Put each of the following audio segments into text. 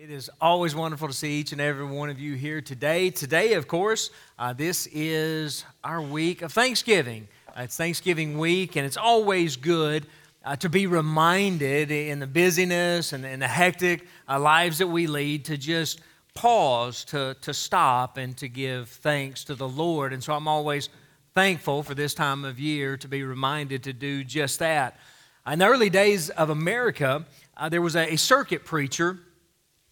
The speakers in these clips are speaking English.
It is always wonderful to see each and every one of you here today. Today, of course, uh, this is our week of Thanksgiving. Uh, it's Thanksgiving week, and it's always good uh, to be reminded in the busyness and, and the hectic uh, lives that we lead to just pause, to, to stop, and to give thanks to the Lord. And so I'm always thankful for this time of year to be reminded to do just that. In the early days of America, uh, there was a, a circuit preacher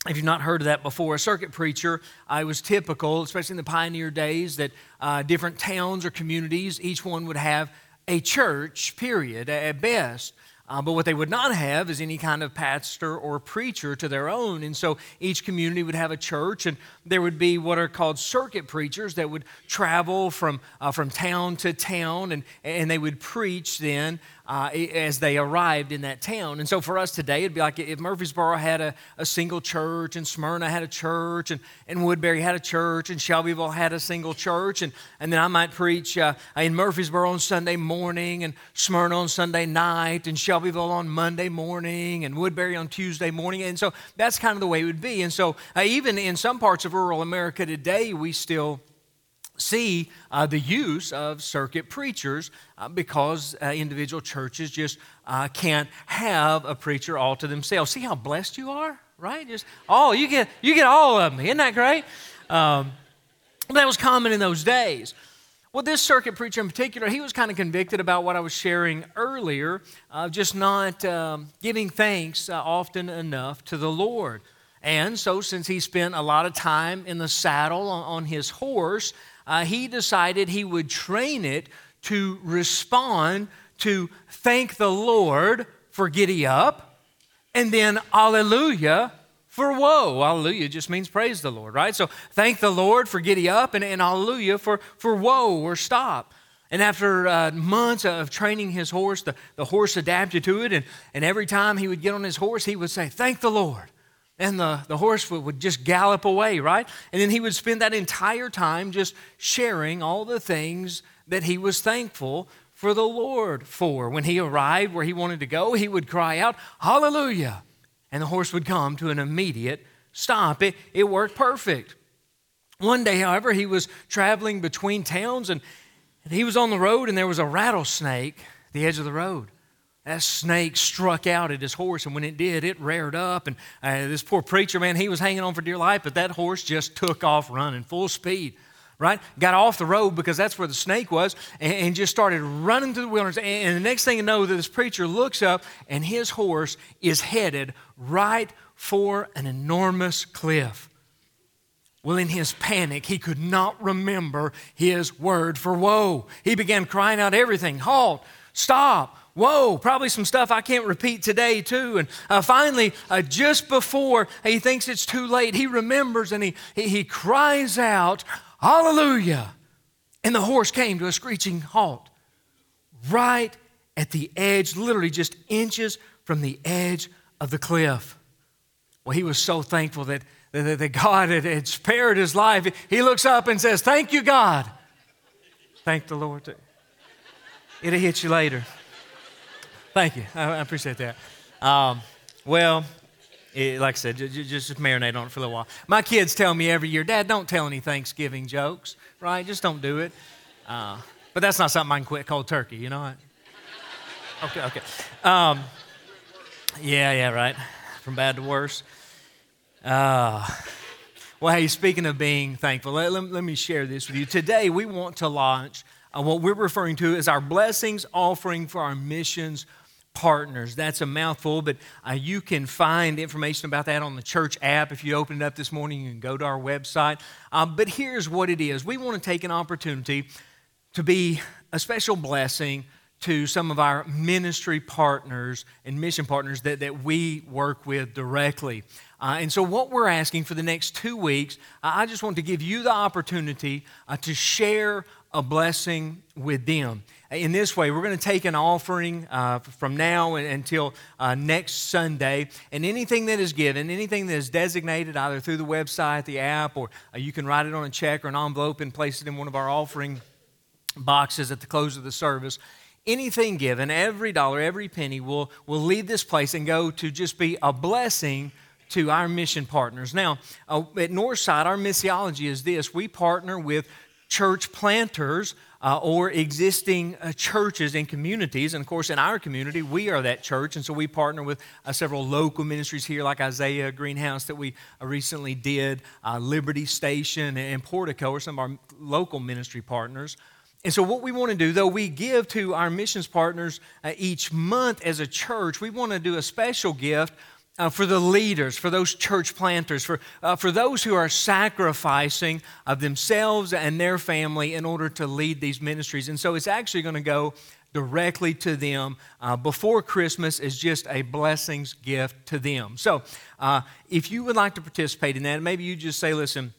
if you've not heard of that before, a circuit preacher, uh, it was typical, especially in the pioneer days, that uh, different towns or communities, each one would have a church, period, at best. Uh, but what they would not have is any kind of pastor or preacher to their own. And so each community would have a church, and there would be what are called circuit preachers that would travel from, uh, from town to town, and, and they would preach then uh, as they arrived in that town. And so for us today, it'd be like if Murfreesboro had a, a single church, and Smyrna had a church, and, and Woodbury had a church, and Shelbyville had a single church. And, and then I might preach uh, in Murfreesboro on Sunday morning, and Smyrna on Sunday night, and Shelbyville on Monday morning, and Woodbury on Tuesday morning. And so that's kind of the way it would be. And so uh, even in some parts of rural America today, we still see uh, the use of circuit preachers uh, because uh, individual churches just uh, can't have a preacher all to themselves. See how blessed you are, right? Just oh, you get you get all of them. Isn't that great? Um, that was common in those days. Well, this circuit preacher in particular, he was kind of convicted about what I was sharing earlier, of just not um, giving thanks uh, often enough to the Lord. And so, since he spent a lot of time in the saddle on, on his horse, uh, he decided he would train it to respond to thank the Lord for giddy up, and then alleluia for whoa. Alleluia just means praise the Lord, right? So thank the Lord for giddy up, and, and hallelujah for, for whoa or stop. And after uh, months of training his horse, the, the horse adapted to it. And, and every time he would get on his horse, he would say, Thank the Lord. And the, the horse would, would just gallop away, right? And then he would spend that entire time just sharing all the things that he was thankful for the Lord for. When he arrived where he wanted to go, he would cry out, Hallelujah! And the horse would come to an immediate stop. It, it worked perfect. One day, however, he was traveling between towns and, he was on the road and there was a rattlesnake at the edge of the road that snake struck out at his horse, and when it did, it reared up. And uh, this poor preacher, man, he was hanging on for dear life, but that horse just took off running full speed, right? Got off the road because that's where the snake was, and, and just started running through the wilderness. And, and the next thing you know, this preacher looks up, and his horse is headed right for an enormous cliff. Well, in his panic, he could not remember his word for woe. He began crying out everything halt, stop, Whoa, probably some stuff I can't repeat today, too. And uh, finally, uh, just before he thinks it's too late, he remembers and he, he, he cries out, Hallelujah! And the horse came to a screeching halt right at the edge, literally just inches from the edge of the cliff. Well, he was so thankful that, that, that God had, had spared his life. He looks up and says, Thank you, God. Thank the Lord. It'll hit you later. Thank you. I, appreciate that. Um, well, it, like I said, j- j- just marinate on it for a little while. My kids tell me every year, Dad, don't tell any Thanksgiving jokes, right? Just don't do it. Uh, but that's not something I can quit cold turkey, you know? What? Okay, okay. Um, yeah, yeah, right. From bad to worse. Uh, well, hey, speaking of being thankful, let, let, let me share this with you. Today, we want to launch uh, what we're referring to as our blessings offering for our missions partners. That's a mouthful, but uh, you can find information about that on the church app. If you open it up this morning, you can go to our website. Uh, but here's what it is we want to take an opportunity to be a special blessing to some of our ministry partners and mission partners that, that we work with directly. Uh, and so, what we're asking for the next two weeks, I just want to give you the opportunity uh, to share a blessing with them in this way. We're going to take an offering uh, from now until uh, next Sunday, and anything that is given, anything that is designated either through the website, the app, or uh, you can write it on a check or an envelope and place it in one of our offering boxes at the close of the service. Anything given, every dollar, every penny will, will leave this place and go to just be a blessing to our mission partners. Now, uh, at Northside, our missiology is this we partner with church planters uh, or existing uh, churches and communities. And of course, in our community, we are that church. And so we partner with uh, several local ministries here, like Isaiah Greenhouse that we uh, recently did, uh, Liberty Station, and Portico are some of our local ministry partners. And so, what we want to do, though we give to our missions partners uh, each month as a church, we want to do a special gift uh, for the leaders, for those church planters, for, uh, for those who are sacrificing of themselves and their family in order to lead these ministries. And so it's actually going to go directly to them uh, before Christmas as just a blessings gift to them. So uh, if you would like to participate in that, maybe you just say, listen,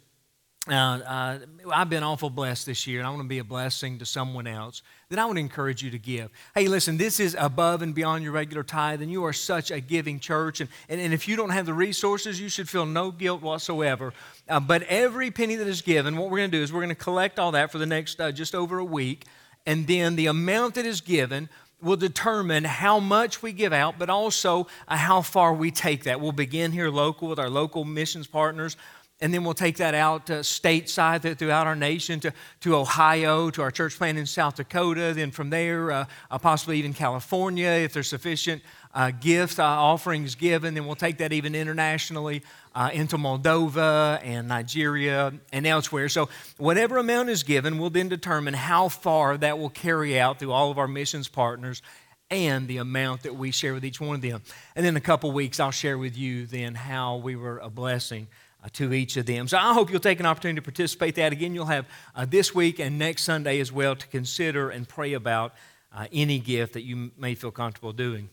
uh, uh, I've been awful blessed this year, and I want to be a blessing to someone else, then I would encourage you to give. Hey, listen, this is above and beyond your regular tithe, and you are such a giving church. And, and, and if you don't have the resources, you should feel no guilt whatsoever. Uh, but every penny that is given, what we're going to do is we're going to collect all that for the next uh, just over a week, and then the amount that is given will determine how much we give out, but also uh, how far we take that. We'll begin here local with our local missions partners and then we'll take that out to stateside throughout our nation to, to Ohio, to our church plant in South Dakota, then from there, uh, uh, possibly even California, if there's sufficient uh, gifts, uh, offerings given, then we'll take that even internationally uh, into Moldova and Nigeria and elsewhere. So, whatever amount is given, we'll then determine how far that will carry out through all of our missions partners and the amount that we share with each one of them. And then in a couple weeks, I'll share with you then how we were a blessing uh, to each of them. So I hope you'll take an opportunity to participate that. Again, you'll have uh, this week and next Sunday as well to consider and pray about uh, any gift that you may feel comfortable doing.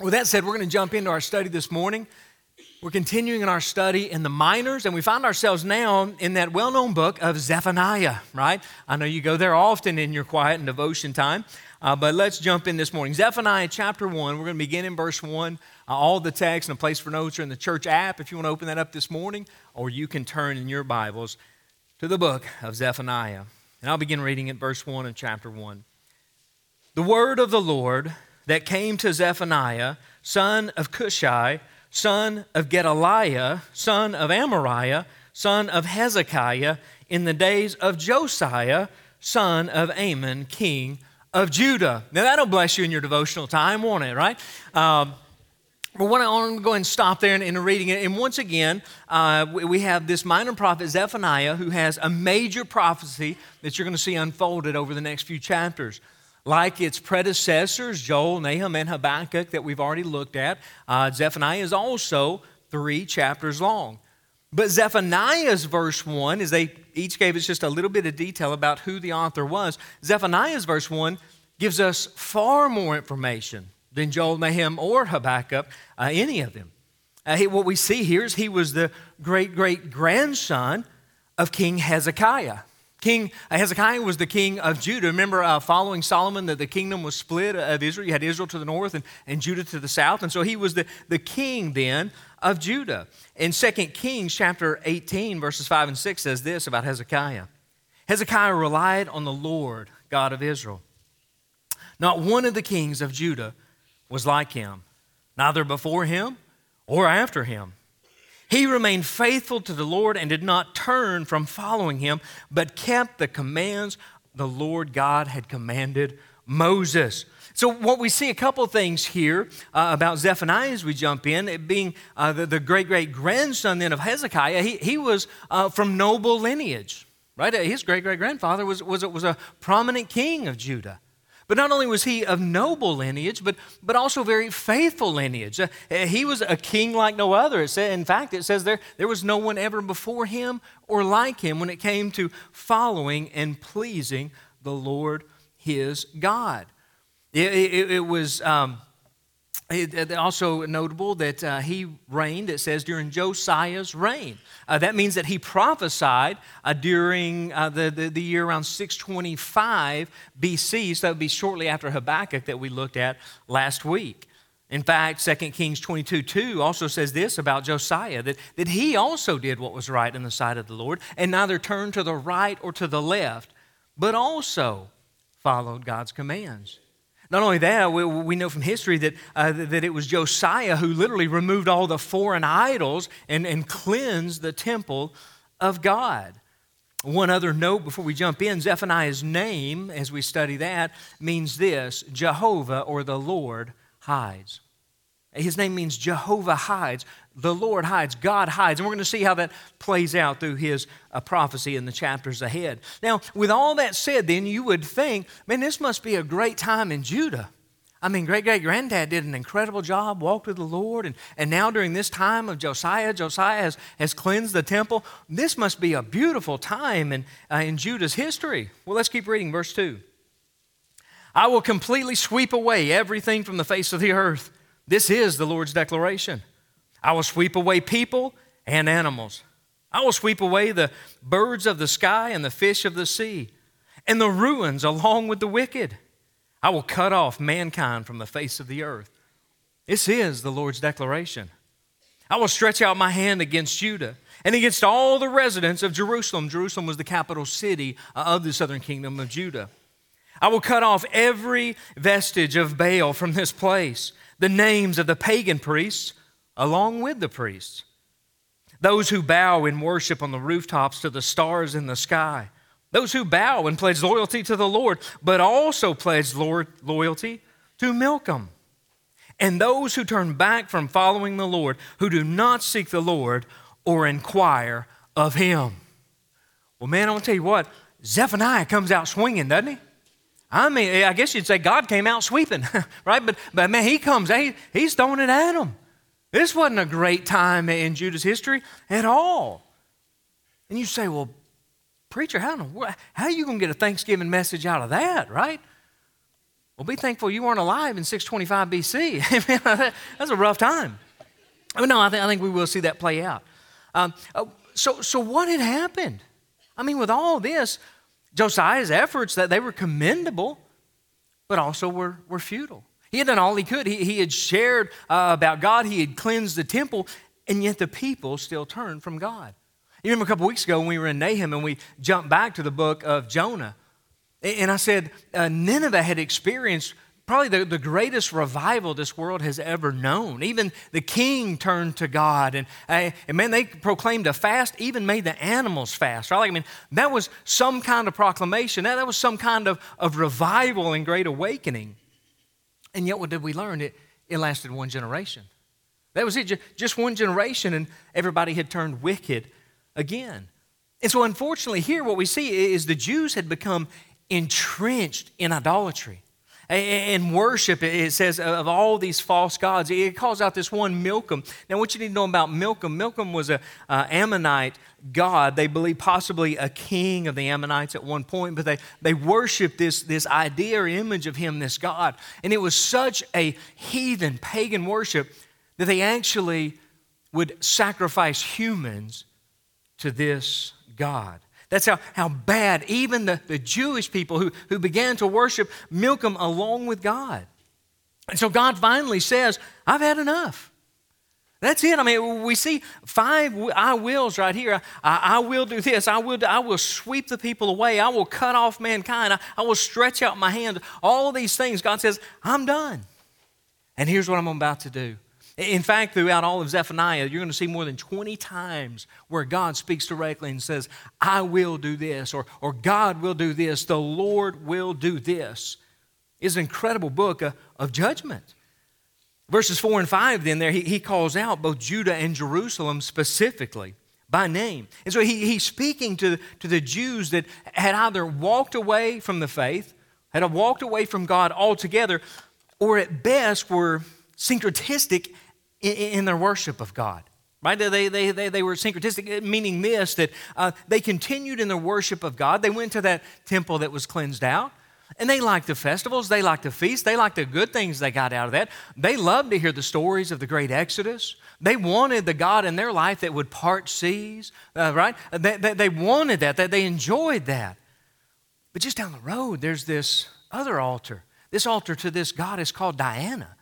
With that said, we're going to jump into our study this morning. We're continuing in our study in the minors, and we find ourselves now in that well known book of Zephaniah, right? I know you go there often in your quiet and devotion time, uh, but let's jump in this morning. Zephaniah chapter 1, we're going to begin in verse 1 uh, all the text and a place for notes are in the church app if you want to open that up this morning, or you can turn in your Bibles to the book of Zephaniah. And I'll begin reading at verse 1 of chapter 1. The word of the Lord that came to Zephaniah, son of Cushi, son of Gedaliah, son of Amariah, son of Hezekiah, in the days of Josiah, son of Amon, king of Judah. Now that'll bless you in your devotional time, won't it, right? Um, but what I want to go and stop there in, in reading it. And once again, uh, we, we have this minor prophet Zephaniah who has a major prophecy that you're going to see unfolded over the next few chapters. Like its predecessors, Joel, Nahum, and Habakkuk, that we've already looked at, uh, Zephaniah is also three chapters long. But Zephaniah's verse 1, as they each gave us just a little bit of detail about who the author was, Zephaniah's verse 1 gives us far more information than Joel, Nahum, or Habakkuk, uh, any of them. Uh, he, what we see here is he was the great great grandson of King Hezekiah. King uh, Hezekiah was the king of Judah. Remember, uh, following Solomon, that the kingdom was split of Israel. You had Israel to the north and, and Judah to the south. And so he was the, the king then of Judah. In 2 Kings chapter 18, verses 5 and 6 says this about Hezekiah Hezekiah relied on the Lord, God of Israel. Not one of the kings of Judah was like him, neither before him or after him. He remained faithful to the Lord and did not turn from following him, but kept the commands the Lord God had commanded Moses. So, what we see a couple things here uh, about Zephaniah as we jump in, being uh, the, the great great grandson then of Hezekiah, he, he was uh, from noble lineage, right? His great great grandfather was, was, was a prominent king of Judah. But not only was he of noble lineage, but, but also very faithful lineage. Uh, he was a king like no other. It said, in fact, it says there, there was no one ever before him or like him when it came to following and pleasing the Lord his God. It, it, it was. Um, also notable that uh, he reigned, it says, during Josiah's reign. Uh, that means that he prophesied uh, during uh, the, the, the, year around 625 BC, so that would be shortly after Habakkuk that we looked at last week. In fact, 2 Kings 22 2 also says this about Josiah that, that he also did what was right in the sight of the Lord and neither turned to the right or to the left, but also followed God's commands. Not only that, we, we know from history that, uh, that it was Josiah who literally removed all the foreign idols and, and cleansed the temple of God. One other note before we jump in Zephaniah's name, as we study that, means this Jehovah or the Lord hides. His name means Jehovah hides. The Lord hides. God hides. And we're going to see how that plays out through his uh, prophecy in the chapters ahead. Now, with all that said, then you would think, man, this must be a great time in Judah. I mean, great great granddad did an incredible job, walked with the Lord, and, and now during this time of Josiah, Josiah has, has cleansed the temple. This must be a beautiful time in, uh, in Judah's history. Well, let's keep reading verse 2. I will completely sweep away everything from the face of the earth. This is the Lord's declaration. I will sweep away people and animals. I will sweep away the birds of the sky and the fish of the sea, and the ruins along with the wicked. I will cut off mankind from the face of the earth. This is the Lord's declaration. I will stretch out my hand against Judah and against all the residents of Jerusalem. Jerusalem was the capital city of the southern kingdom of Judah. I will cut off every vestige of Baal from this place, the names of the pagan priests, along with the priests, those who bow in worship on the rooftops to the stars in the sky those who bow and pledge loyalty to the Lord, but also pledge Lord, loyalty to Milcom. And those who turn back from following the Lord, who do not seek the Lord or inquire of him. Well, man, I'm going to tell you what, Zephaniah comes out swinging, doesn't he? I mean, I guess you'd say God came out sweeping, right? But, but man, he comes, he, he's throwing it at him. This wasn't a great time in Judah's history at all. And you say, well, Preacher, how, how are you going to get a Thanksgiving message out of that, right? Well, be thankful you weren't alive in 625 BC. That's a rough time. But no, I, th- I think we will see that play out. Um, uh, so, so what had happened? I mean, with all this, Josiah's efforts that they were commendable, but also were, were futile. He had done all he could. He, he had shared uh, about God. He had cleansed the temple, and yet the people still turned from God. You remember a couple weeks ago when we were in Nahum and we jumped back to the book of Jonah. And I said, uh, Nineveh had experienced probably the, the greatest revival this world has ever known. Even the king turned to God. And, uh, and man, they proclaimed a fast, even made the animals fast. Right? Like, I mean, that was some kind of proclamation. That, that was some kind of, of revival and great awakening. And yet, what did we learn? It, it lasted one generation. That was it, just one generation, and everybody had turned wicked again. And so, unfortunately, here what we see is the Jews had become entrenched in idolatry and worship, it says, of all these false gods. It calls out this one Milcom. Now, what you need to know about Milcom Milcom was an uh, Ammonite god. They believe possibly a king of the Ammonites at one point, but they, they worshiped this, this idea or image of him, this god. And it was such a heathen, pagan worship that they actually would sacrifice humans to this God. That's how, how bad even the, the Jewish people who, who began to worship Milcom along with God. And so God finally says, I've had enough. That's it. I mean, we see five I wills right here. I, I will do this. I will, I will sweep the people away. I will cut off mankind. I, I will stretch out my hand. All these things, God says, I'm done. And here's what I'm about to do in fact, throughout all of Zephaniah, you're going to see more than 20 times where God speaks directly and says, I will do this, or, or God will do this, the Lord will do this. It's an incredible book of, judgment. Verses 4 and 5, then, there, he, he calls out both Judah and Jerusalem specifically by name. And so he, he's speaking to, to the Jews that had either walked away from the faith, had walked away from God altogether, or at best were syncretistic in, their worship of God. Right? They, they, they, they were syncretistic, meaning this that uh, they continued in their worship of God. They went to that temple that was cleansed out. And they liked the festivals, they liked the feasts, they liked the good things they got out of that. They loved to hear the stories of the great Exodus. They wanted the God in their life that would part seas, uh, right? They, they, they wanted that, that, they enjoyed that. But just down the road, there's this other altar. This altar to this goddess called Diana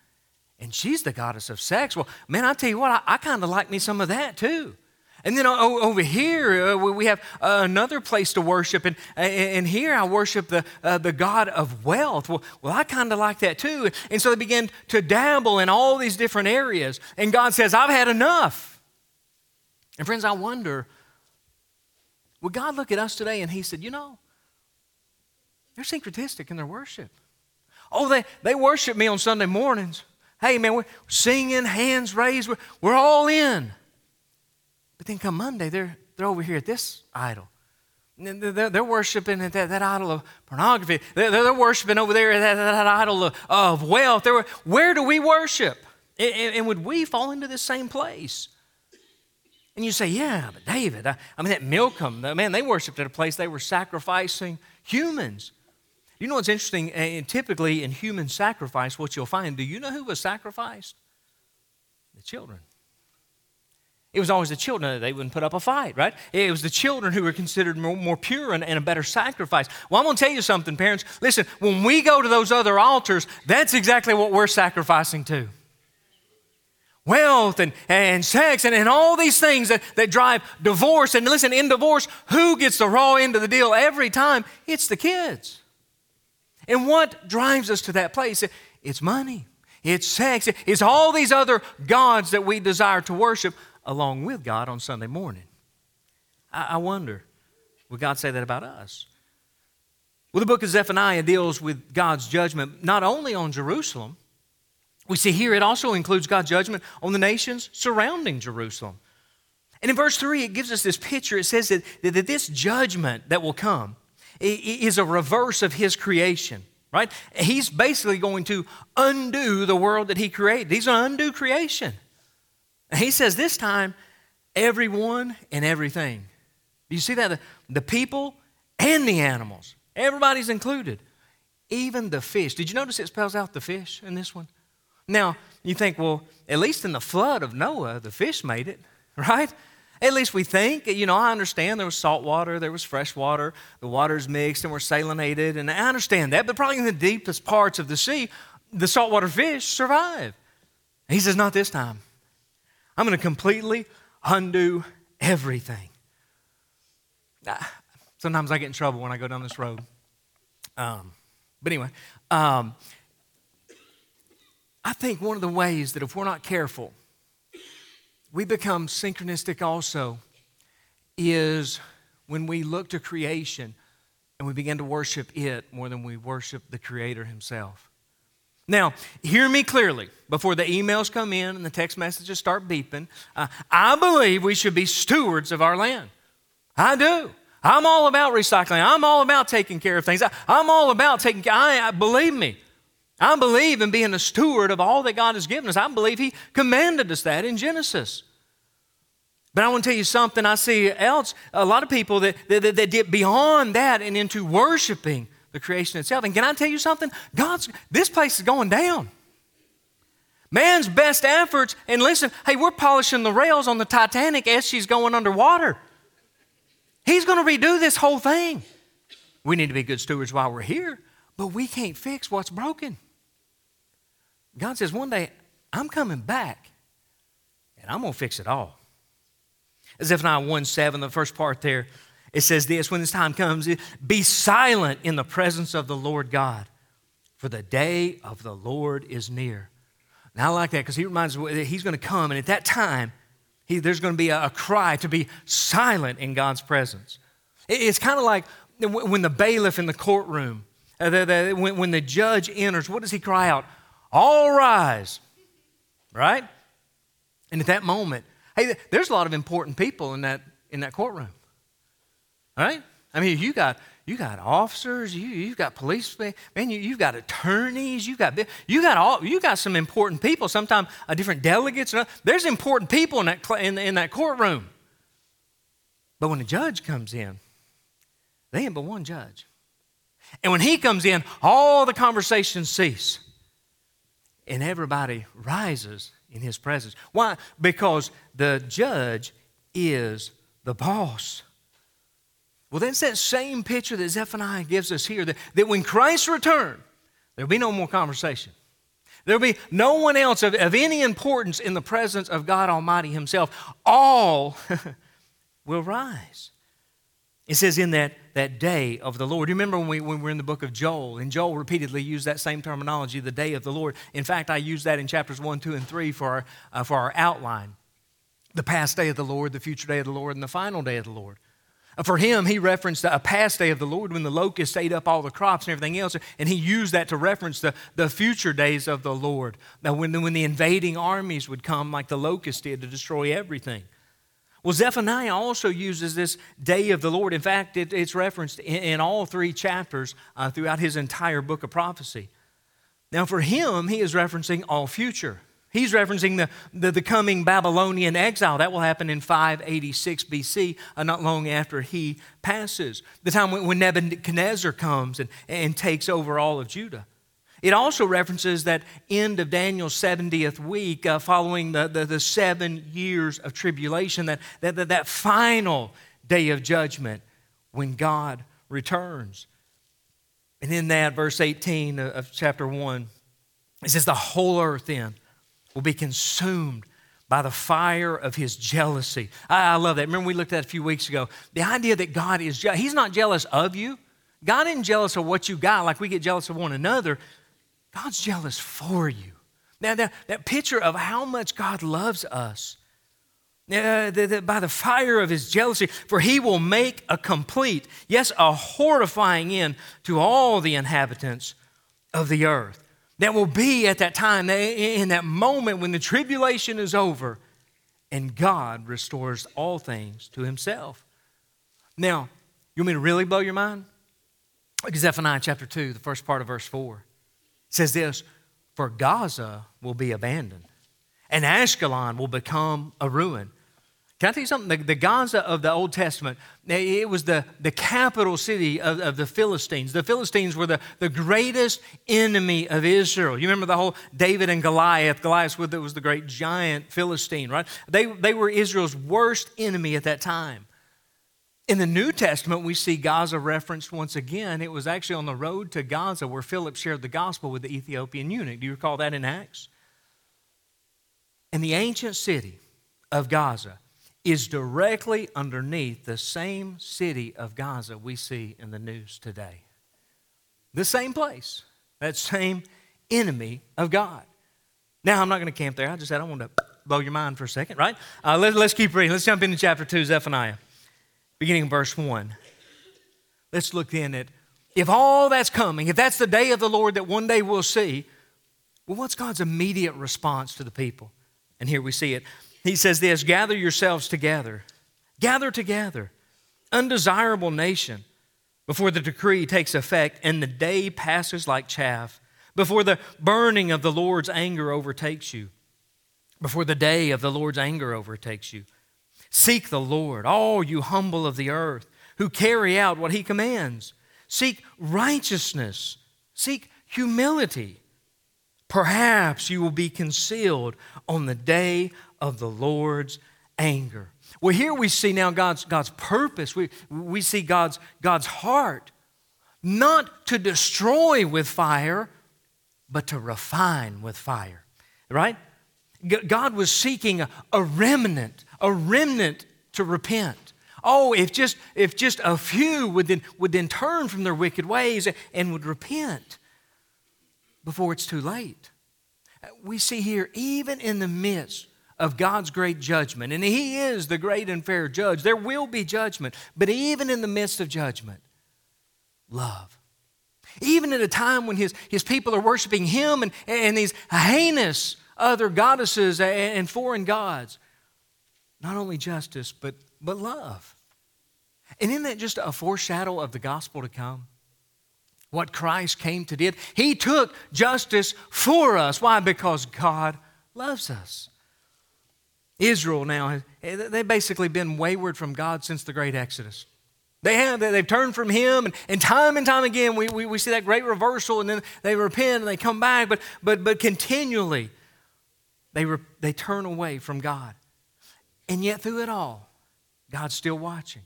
and she's the goddess of sex. Well, man, I tell you what, I, I kind of like me some of that too. And then over here, uh, we have another place to worship. And, and here I worship the, uh, the God of wealth. Well, well I kind of like that too. And so they begin to dabble in all these different areas. And God says, I've had enough. And friends, I wonder would God look at us today and He said, You know, they're syncretistic in their worship. Oh, they, they worship me on Sunday mornings. Hey, man, we're singing, hands raised, we're, we're all in. But then come Monday, they're, they're over here at this idol. They're, they're worshiping that, that idol of pornography. They're, they're worshiping over there that, that idol of, of wealth. They're, where do we worship? And, and, would we fall into the same place? And you say, yeah, but David, I, I mean, that Milcom, man, they worshiped at a place they were sacrificing humans. You know what's interesting? And typically in human sacrifice, what you'll find, do you know who was sacrificed? The children. It was always the children. They wouldn't put up a fight, right? It was the children who were considered more, more pure and, and, a better sacrifice. Well, I'm going to tell you something, parents. Listen, when we go to those other altars, that's exactly what we're sacrificing to. Wealth and, and sex and, and all these things that, that drive divorce. And listen, in divorce, who gets the raw end of the deal every time? It's the kids. And what drives us to that place? It's money, it's sex, it's all these other gods that we desire to worship along with God on Sunday morning. I, I wonder, would God say that about us? Well, the book of Zephaniah deals with God's judgment not only on Jerusalem, we see here it also includes God's judgment on the nations surrounding Jerusalem. And in verse 3, it gives us this picture. It says that, that this judgment that will come is a reverse of his creation, right? He's basically going to undo the world that he created. He's going undo creation. And he says this time, everyone and everything. You see that? The people and the animals. Everybody's included. Even the fish. Did you notice it spells out the fish in this one? Now, you think, well, at least in the flood of Noah, the fish made it, right? At least we think. You know, I understand there was salt water, there was fresh water, the waters mixed and were salinated, and I understand that, but probably in the deepest parts of the sea, the saltwater fish survive. He says, not this time. I'm going to completely undo everything. Sometimes I get in trouble when I go down this road. Um, but anyway, um, I think one of the ways that if we're not careful, we become synchronistic also is when we look to creation and we begin to worship it more than we worship the Creator Himself. Now, hear me clearly before the emails come in and the text messages start beeping. Uh, I believe we should be stewards of our land. I do. I'm all about recycling. I'm all about taking care of things. I, am all about taking I, believe me. I believe in being a steward of all that God has given us. I believe He commanded us that in Genesis. But I want to tell you something I see else. A lot of people that, that, that, that beyond that and into worshiping the creation itself. And can I tell you something? God's, this place is going down. Man's best efforts, and listen, hey, we're polishing the rails on the Titanic as she's going underwater. He's going to redo this whole thing. We need to be good stewards while we're here, but we can't fix what's broken. God says, one day, I'm coming back, and I'm going to fix it all. Zephaniah 1 7, the first part there, it says this when this time comes, be silent in the presence of the Lord God, for the day of the Lord is near. And I like that because he reminds us that he's going to come, and at that time, he, there's going to be a, a, cry to be silent in God's presence. It, it's kind of like when the bailiff in the courtroom, uh, the, the, when, when the judge enters, what does he cry out? All rise, right? And at that moment, hey, there's a lot of important people in that, in that courtroom. Right? I mean, you got you got officers, you you've got policemen, man, you, you've got attorneys, you've got you got all you got some important people. Sometimes uh, different delegates. There's important people in that in, in that courtroom. But when the judge comes in, they ain't but one judge. And when he comes in, all the conversations cease. And everybody rises in his presence. Why? Because the judge is the boss. Well, that's that same picture that Zephaniah gives us here that, that when Christ returned, there'll be no more conversation. There'll be no one else of, of any importance in the presence of God Almighty Himself. All will rise. It says, in that, that day of the Lord. You remember when we, when we were in the book of Joel, and Joel repeatedly used that same terminology, the day of the Lord. In fact, I used that in chapters 1, 2, and 3 for our, uh, for our outline the past day of the Lord, the future day of the Lord, and the final day of the Lord. Uh, for him, he referenced a past day of the Lord when the locusts ate up all the crops and everything else, and he used that to reference the, the future days of the Lord. Now, when, when the invading armies would come, like the locusts did, to destroy everything. Well, Zephaniah also uses this day of the Lord. In fact, it, it's referenced in, in, all three chapters uh, throughout his entire book of prophecy. Now, for him, he is referencing all future. He's referencing the, the, the, coming Babylonian exile. That will happen in 586 BC, uh, not long after he passes. The time when, when Nebuchadnezzar comes and, and takes over all of Judah. It also references that end of Daniel's 70th week uh, following the, the, the, seven years of tribulation, that, that, that, that final day of judgment when God returns. And in that, verse 18 of chapter 1, it says, The whole earth then will be consumed by the fire of his jealousy. I, I love that. Remember, we looked at a few weeks ago. The idea that God is, je- he's not jealous of you. God isn't jealous of what you got like we get jealous of one another. God's jealous for you. Now, that, that picture of how much God loves us, uh, the, the, by the fire of his jealousy, for he will make a complete, yes, a horrifying end to all the inhabitants of the earth. That will be at that time, in that moment when the tribulation is over and God restores all things to himself. Now, you want me to really blow your mind? Look Zephaniah chapter 2, the first part of verse 4 says this For Gaza will be abandoned, and Ashkelon will become a ruin. Can I tell you something? The, the, Gaza of the Old Testament, it was the, the capital city of, of the Philistines. The Philistines were the, the greatest enemy of Israel. You remember the whole David and Goliath? Goliath was the great giant Philistine, right? They, they were Israel's worst enemy at that time. In the New Testament, we see Gaza referenced once again. It was actually on the road to Gaza where Philip shared the gospel with the Ethiopian eunuch. Do you recall that in Acts? And the ancient city of Gaza is directly underneath the same city of Gaza we see in the news today. The same place, that same enemy of God. Now, I'm not going to camp there. I just said I want to blow your mind for a second, right? Uh, let, let's keep reading. Let's jump into chapter 2, Zephaniah beginning in verse 1. Let's look in at if all that's coming, if that's the day of the Lord that one day we'll see, well, what's God's immediate response to the people? And here we see it. He says this Gather yourselves together, gather together, undesirable nation, before the decree takes effect and the day passes like chaff, before the burning of the Lord's anger overtakes you, before the day of the Lord's anger overtakes you. Seek the Lord, all you humble of the earth, who carry out what he commands. Seek righteousness, seek humility. Perhaps you will be concealed on the day of the Lord's anger. Well, here we see now God's, God's purpose. We, we see God's, God's heart, not to destroy with fire, but to refine with fire. Right? God was seeking a, remnant, a remnant to repent. Oh, if just, if just a few would then, would then turn from their wicked ways and would repent before it's too late. We see here, even in the midst of God's great judgment, and He is the great and fair judge, there will be judgment, but even in the midst of judgment, love. Even at a time when His, his people are worshiping Him and, and these heinous other goddesses and foreign gods. Not only justice, but, but love. And isn't that just a foreshadow of the gospel to come? What Christ came to do. He took justice for us. Why? Because God loves us. Israel now, eh, they've basically been wayward from God since the great Exodus. They have, they've turned from Him, and, and time and time again we, we, we see that great reversal, and then they repent and they come back, but, but, but continually they, re, they turn away from God. And yet, through it all, God's still watching.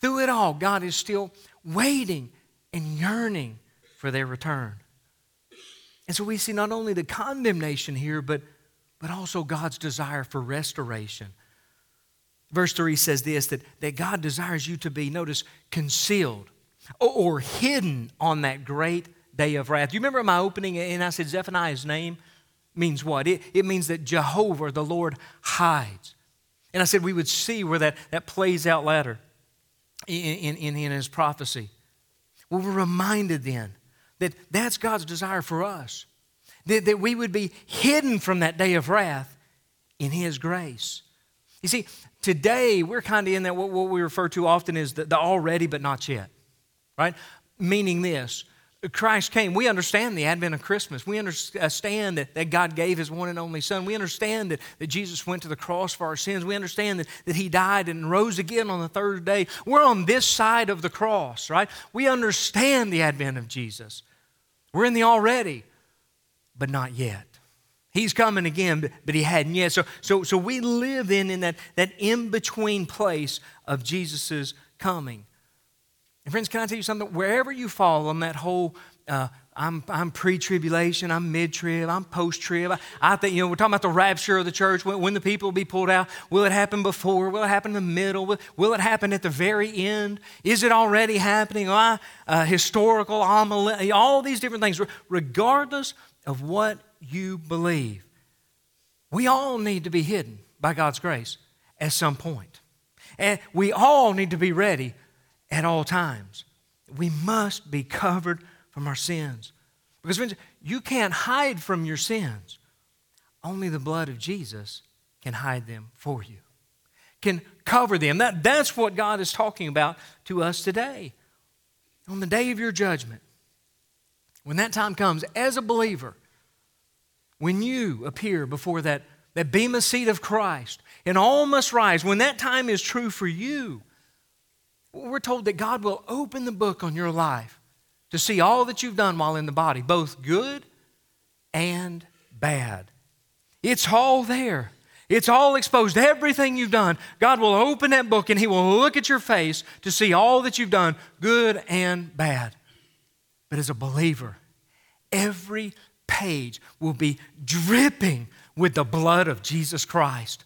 Through it all, God is still waiting and yearning for their return. And so we see not only the condemnation here, but, but also God's desire for restoration. Verse 3 says this that, that God desires you to be, notice, concealed or, or hidden on that great day of wrath. You remember my opening and I said Zephaniah's name means what? It, it means that Jehovah, the Lord, hides. And I said we would see where that, that plays out later in, in, in his prophecy. Well, we're reminded then that that's God's desire for us, that, that we would be hidden from that day of wrath in his grace. You see, today we're kind of in that what, what we refer to often is the, the already but not yet, right? Meaning this Christ came. We understand the advent of Christmas. We understand that, that God gave His one and only Son. We understand that, that Jesus went to the cross for our sins. We understand that, that He died and rose again on the third day. We're on this side of the cross, right? We understand the advent of Jesus. We're in the already, but not yet. He's coming again, but, He hadn't yet. So, so, so we live in, in that, that in between place of Jesus' coming. And friends, can I tell you something? Wherever you fall on that whole, uh, I'm, I'm pre-tribulation, I'm mid-trib, I'm post-trib. I, I, think, you know, we're talking about the rapture of the church, when, when, the people will be pulled out. Will it happen before? Will it happen in the middle? Will, will it happen at the very end? Is it already happening? Uh, historical, all these different things. Regardless of what you believe, we all need to be hidden by God's grace at some point. And we all need to be ready at all times. We must be covered from our sins. Because, friends, you can't hide from your sins. Only the blood of Jesus can hide them for you, can cover them. That, that's what God is talking about to us today. On the day of your judgment, when that time comes, as a believer, when you appear before that, that bema seat of Christ, and all must rise, when that time is true for you, we're told that God will open the book on your life to see all that you've done while in the body, both good and bad. It's all there. It's all exposed. Everything you've done. God will open that book and He will look at your face to see all that you've done, good and bad. But as a believer, every page will be dripping with the blood of Jesus Christ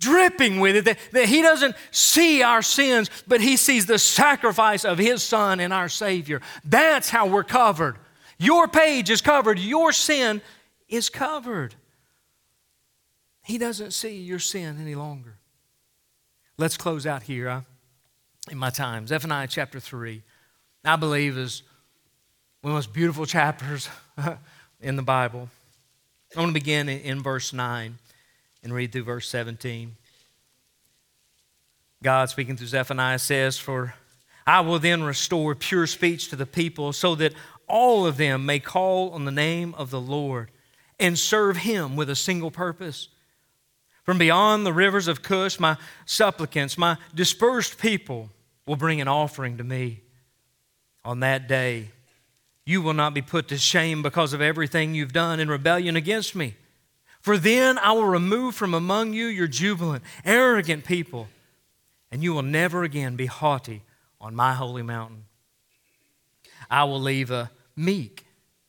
dripping with it, that, that He doesn't see our sins, but He sees the sacrifice of His Son and our Savior. That's how we're covered. Your page is covered, your sin is covered. He doesn't see your sin any longer. Let's close out here uh, in my time. Zephaniah chapter 3, I believe, is one of the most beautiful chapters in the Bible. I want to begin in, in verse 9 and read through verse 17. God, speaking through Zephaniah, says, For I will then restore pure speech to the people, so that all of them may call on the name of the Lord and serve him with a single purpose. From beyond the rivers of Cush, my supplicants, my dispersed people will bring an offering to me. On that day, you will not be put to shame because of everything you've done in rebellion against me. For then I will remove from among you your jubilant, arrogant people, and you will never again be haughty on my holy mountain. I will leave a meek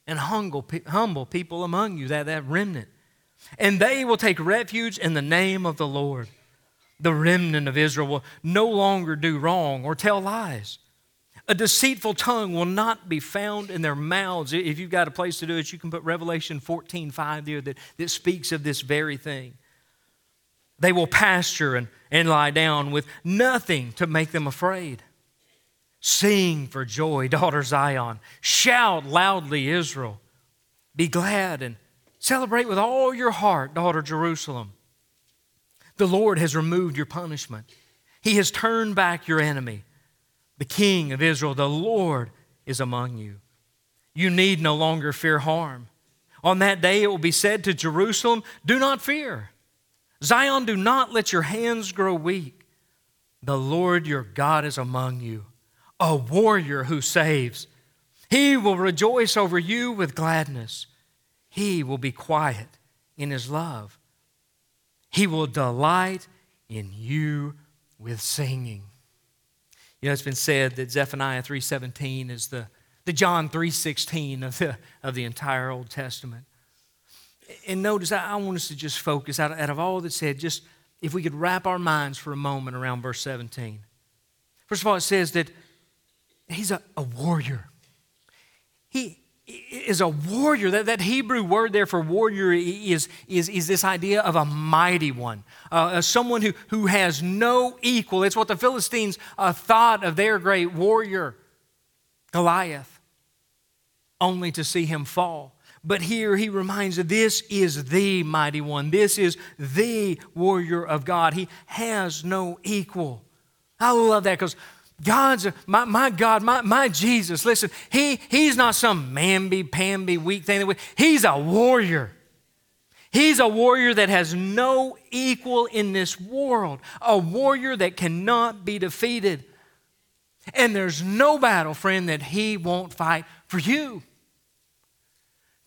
and humble, humble people among you, that, that remnant, and they will take refuge in the name of the Lord. The remnant of Israel will no longer do wrong or tell lies. A deceitful tongue will not be found in their mouths. If you've got a place to do it, you can put Revelation 14 5 there that, that speaks of this very thing. They will pasture and, and lie down with nothing to make them afraid. Sing for joy, daughter Zion. Shout loudly, Israel. Be glad and celebrate with all your heart, daughter Jerusalem. The Lord has removed your punishment, He has turned back your enemy the King of Israel, the Lord, is among you. You need no longer fear harm. On that day it will be said to Jerusalem, Do not fear. Zion, do not let your hands grow weak. The Lord your God is among you, a warrior who saves. He will rejoice over you with gladness. He will be quiet in his love. He will delight in you with singing. You know, it's been said that Zephaniah 3.17 is the, the John 3.16 of the, of the entire Old Testament. And notice, I, I want us to just focus, out, out of all that's said, just if we could wrap our minds for a moment around verse 17. First of all, it says that he's a, a warrior. He is a warrior. That, that Hebrew word there for warrior is, is, is this idea of a mighty one, uh, someone who, who has no equal. It's what the Philistines uh, thought of their great warrior, Goliath, only to see him fall. But here he reminds us this is the mighty one. This is the warrior of God. He has no equal. I love that because God's, my, my God, my, my Jesus, listen, he, he's not some mamby, pamby, weak thing. He's a warrior. He's a warrior that has no equal in this world, a warrior that cannot be defeated. And there's no battle, friend, that he won't fight for you.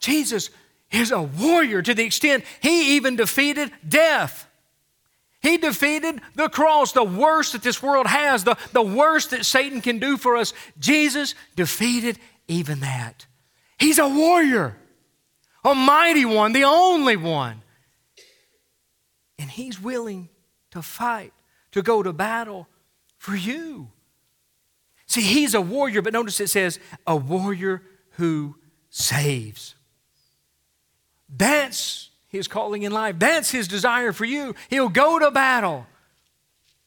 Jesus is a warrior to the extent he even defeated death. He defeated the cross, the worst that this world has, the, the worst that Satan can do for us. Jesus defeated even that. He's a warrior, a mighty one, the only one. And he's willing to fight, to go to battle for you. See, he's a warrior, but notice it says, a warrior who saves. That's his calling in life. That's his desire for you. He'll go to battle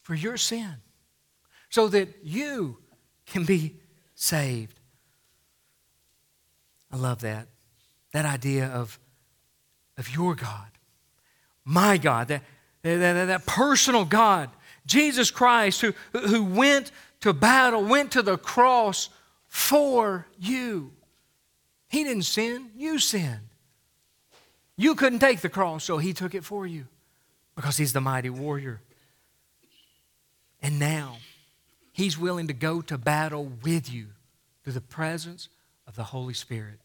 for your sin so that you can be saved. I love that. That idea of, of your God, my God, that, that, that, that personal God, Jesus Christ, who, who went to battle, went to the cross for you. He didn't sin, you sinned. You couldn't take the cross, so he took it for you because he's the mighty warrior. And now, he's willing to go to battle with you through the presence of the Holy Spirit.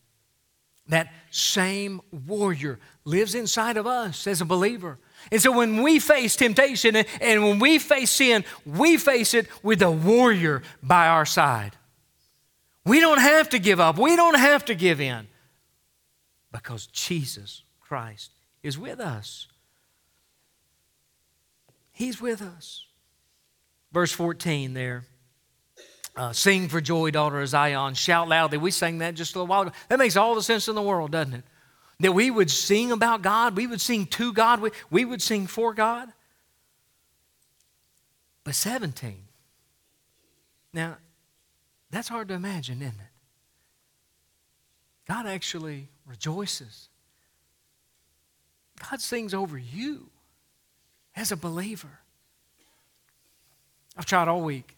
That same warrior lives inside of us as a believer. And so when we face temptation and when we face sin, we face it with a warrior by our side. We don't have to give up, we don't have to give in because Jesus Christ is with us. He's with us. Verse 14 there. Uh, sing for joy, daughter of Zion. Shout loudly. We sang that just a little while ago. That makes all the sense in the world, doesn't it? That we would sing about God, we would sing to God, we, we would sing for God. But 17. Now, that's hard to imagine, isn't it? God actually rejoices God sings over you as a believer. I've tried all week.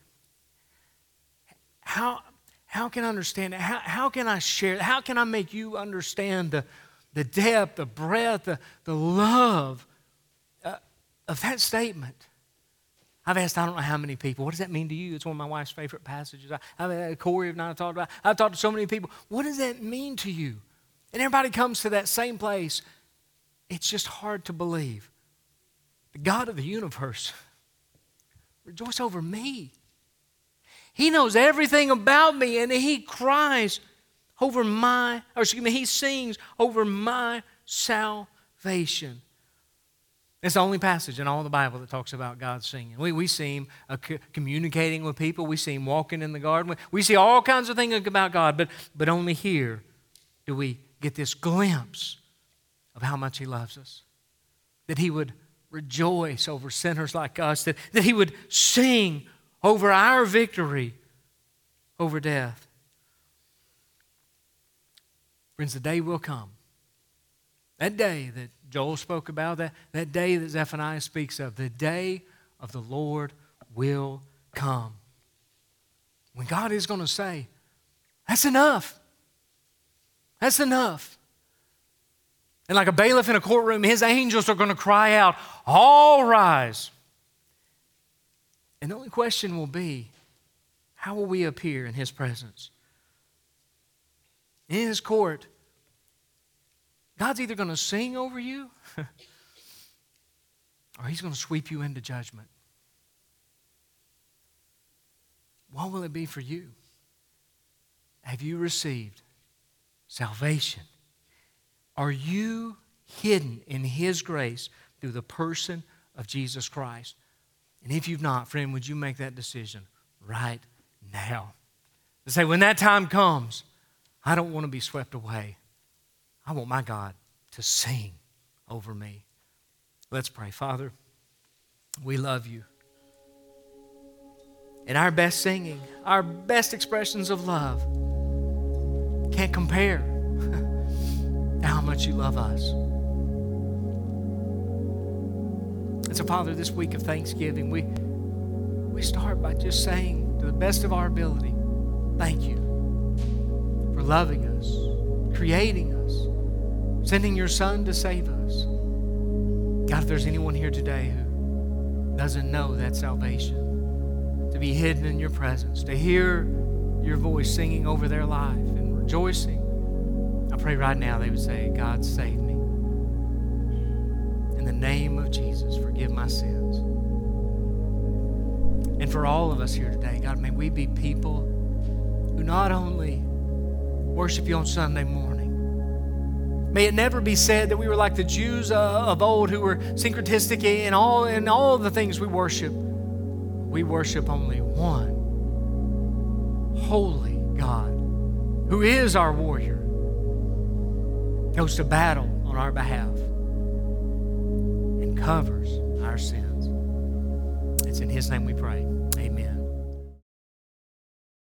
How, how can I understand it? How, how can I share? How can I make you understand the, the depth, the breadth, the, the love uh, of that statement? I've asked I don't know how many people, what does that mean to you? It's one of my wife's favorite passages. I, I mean, Corey and I talked about I've talked to so many people. What does that mean to you? And everybody comes to that same place it's just hard to believe. The God of the universe, rejoice over me. He knows everything about me and he cries over my, or excuse me, he sings over my salvation. It's the only passage in all the Bible that talks about God singing. We, we see him uh, communicating with people. We see him walking in the garden. We, we see all kinds of things about God, but, but only here do we get this glimpse of how much He loves us. That He would rejoice over sinners like us, that, that He would sing over our victory over death. Friends, the day will come. That day that Joel spoke about, that, that day that Zephaniah speaks of, the day of the Lord will come. When God is going to say, That's enough. That's enough. And like a bailiff in a courtroom, his angels are going to cry out, All rise. And the only question will be, how will we appear in his presence? In his court, God's either going to sing over you or he's going to sweep you into judgment. What will it be for you? Have you received salvation? Are you hidden in His grace through the person of Jesus Christ. And if you've not, friend, would you make that decision right now? To say, when that time comes, I don't want to be swept away. I want my God to sing over me. Let's pray. Father, we love you. And our best singing, our best expressions of love can't compare to how much you love us. And so, Father, this week of Thanksgiving, we, we start by just saying to the best of our ability, thank you for loving us, creating us, sending your Son to save us. God, if there's anyone here today who doesn't know that salvation, to be hidden in your presence, to hear your voice singing over their life and rejoicing, pray right now they would say, God, save me. In the name of Jesus, forgive my sins. And for all of us here today, God, may we be people who not only worship you on Sunday morning, May it never be said that we were like the Jews uh, of old who were syncretistic in all, in all the things we worship. We worship only one holy God who is our warrior, goes to battle on our behalf, and covers our sins. It's in His name we pray.